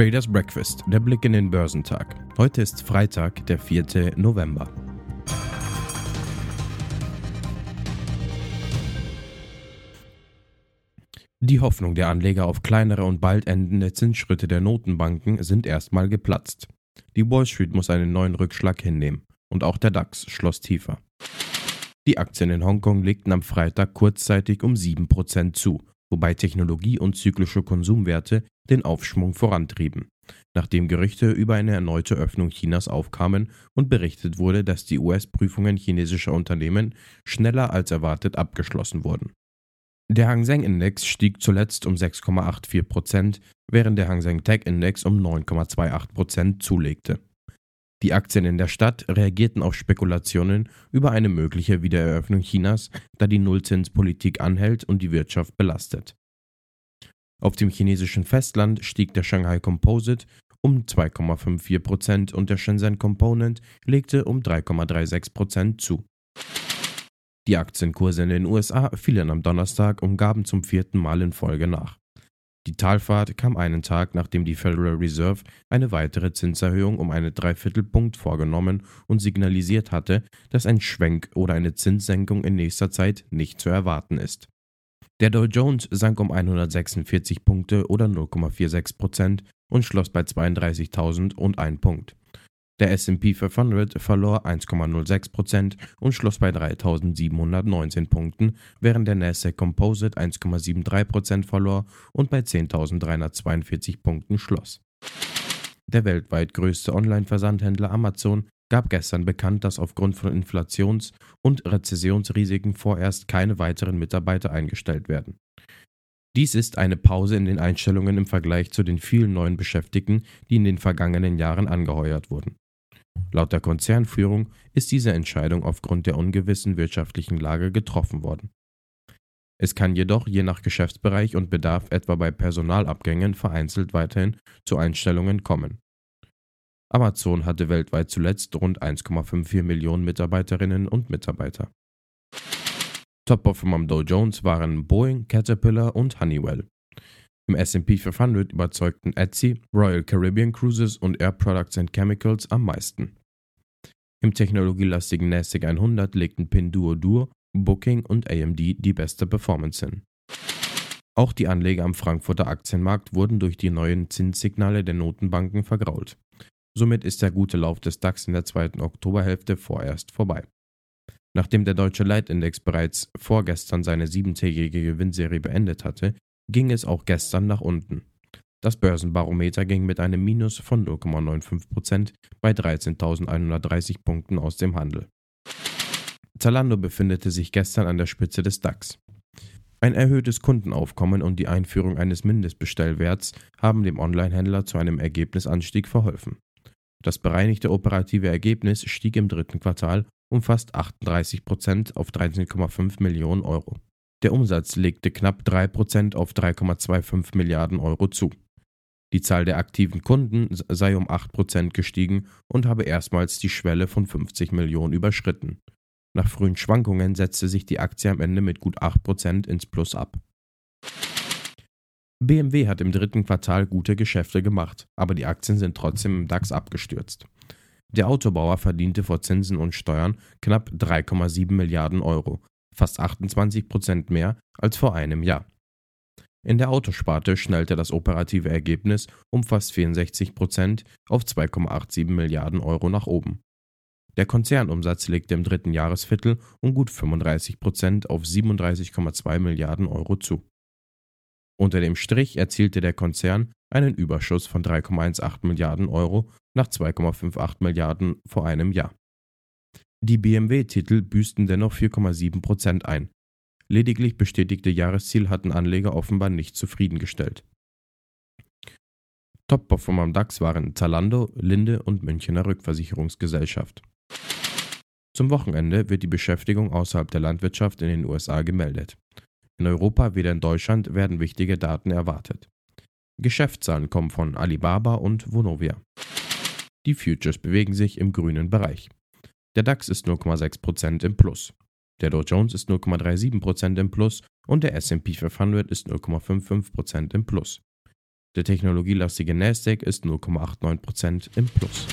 Traders Breakfast, der Blick in den Börsentag. Heute ist Freitag, der 4. November. Die Hoffnung der Anleger auf kleinere und bald endende Zinsschritte der Notenbanken sind erstmal geplatzt. Die Wall Street muss einen neuen Rückschlag hinnehmen und auch der DAX schloss tiefer. Die Aktien in Hongkong legten am Freitag kurzzeitig um 7% zu, wobei Technologie und zyklische Konsumwerte den Aufschwung vorantrieben, nachdem Gerüchte über eine erneute Öffnung Chinas aufkamen und berichtet wurde, dass die US-Prüfungen chinesischer Unternehmen schneller als erwartet abgeschlossen wurden. Der Hang Seng Index stieg zuletzt um 6,84% während der Hang Seng Tech Index um 9,28% zulegte. Die Aktien in der Stadt reagierten auf Spekulationen über eine mögliche Wiedereröffnung Chinas, da die Nullzinspolitik anhält und die Wirtschaft belastet. Auf dem chinesischen Festland stieg der Shanghai Composite um 2,54% und der Shenzhen Component legte um 3,36% zu. Die Aktienkurse in den USA fielen am Donnerstag und gaben zum vierten Mal in Folge nach. Die Talfahrt kam einen Tag, nachdem die Federal Reserve eine weitere Zinserhöhung um eine Dreiviertelpunkt vorgenommen und signalisiert hatte, dass ein Schwenk oder eine Zinssenkung in nächster Zeit nicht zu erwarten ist. Der Dow Jones sank um 146 Punkte oder 0,46 Prozent und schloss bei 32.001 Punkt. Der S&P 500 verlor 1,06% und schloss bei 3.719 Punkten, während der Nasdaq Composite 1,73% verlor und bei 10.342 Punkten schloss. Der weltweit größte Online-Versandhändler Amazon gab gestern bekannt, dass aufgrund von Inflations- und Rezessionsrisiken vorerst keine weiteren Mitarbeiter eingestellt werden. Dies ist eine Pause in den Einstellungen im Vergleich zu den vielen neuen Beschäftigten, die in den vergangenen Jahren angeheuert wurden. Laut der Konzernführung ist diese Entscheidung aufgrund der ungewissen wirtschaftlichen Lage getroffen worden. Es kann jedoch je nach Geschäftsbereich und Bedarf etwa bei Personalabgängen vereinzelt weiterhin zu Einstellungen kommen. Amazon hatte weltweit zuletzt rund 1,54 Millionen Mitarbeiterinnen und Mitarbeiter. Top-Performer am Dow Jones waren Boeing, Caterpillar und Honeywell. Im SP 500 überzeugten Etsy, Royal Caribbean Cruises und Air Products and Chemicals am meisten. Im technologielastigen NASDAQ 100 legten Pinduoduo, Booking und AMD die beste Performance hin. Auch die Anleger am Frankfurter Aktienmarkt wurden durch die neuen Zinssignale der Notenbanken vergrault. Somit ist der gute Lauf des DAX in der zweiten Oktoberhälfte vorerst vorbei. Nachdem der deutsche Leitindex bereits vorgestern seine siebentägige Gewinnserie beendet hatte, ging es auch gestern nach unten. Das Börsenbarometer ging mit einem Minus von 0,95% bei 13.130 Punkten aus dem Handel. Zalando befindete sich gestern an der Spitze des DAX. Ein erhöhtes Kundenaufkommen und die Einführung eines Mindestbestellwerts haben dem Onlinehändler zu einem Ergebnisanstieg verholfen. Das bereinigte operative Ergebnis stieg im dritten Quartal um fast 38% auf 13,5 Millionen Euro. Der Umsatz legte knapp 3% auf 3,25 Milliarden Euro zu. Die Zahl der aktiven Kunden sei um 8% gestiegen und habe erstmals die Schwelle von 50 Millionen überschritten. Nach frühen Schwankungen setzte sich die Aktie am Ende mit gut 8% ins Plus ab. BMW hat im dritten Quartal gute Geschäfte gemacht, aber die Aktien sind trotzdem im DAX abgestürzt. Der Autobauer verdiente vor Zinsen und Steuern knapp 3,7 Milliarden Euro, fast 28 Prozent mehr als vor einem Jahr. In der Autosparte schnellte das operative Ergebnis um fast 64 Prozent auf 2,87 Milliarden Euro nach oben. Der Konzernumsatz legte im dritten Jahresviertel um gut 35 Prozent auf 37,2 Milliarden Euro zu. Unter dem Strich erzielte der Konzern einen Überschuss von 3,18 Milliarden Euro nach 2,58 Milliarden vor einem Jahr. Die BMW-Titel büßten dennoch 4,7 Prozent ein. Lediglich bestätigte Jahresziel hatten Anleger offenbar nicht zufriedengestellt. Top-Performer am DAX waren Zalando, Linde und Münchener Rückversicherungsgesellschaft. Zum Wochenende wird die Beschäftigung außerhalb der Landwirtschaft in den USA gemeldet. In Europa wie in Deutschland werden wichtige Daten erwartet. Geschäftszahlen kommen von Alibaba und Vonovia. Die Futures bewegen sich im grünen Bereich. Der DAX ist 0,6% im Plus. Der Dow Jones ist 0,37% im Plus und der SP 500 ist 0,55% im Plus. Der technologielastige Nasdaq ist 0,89% im Plus.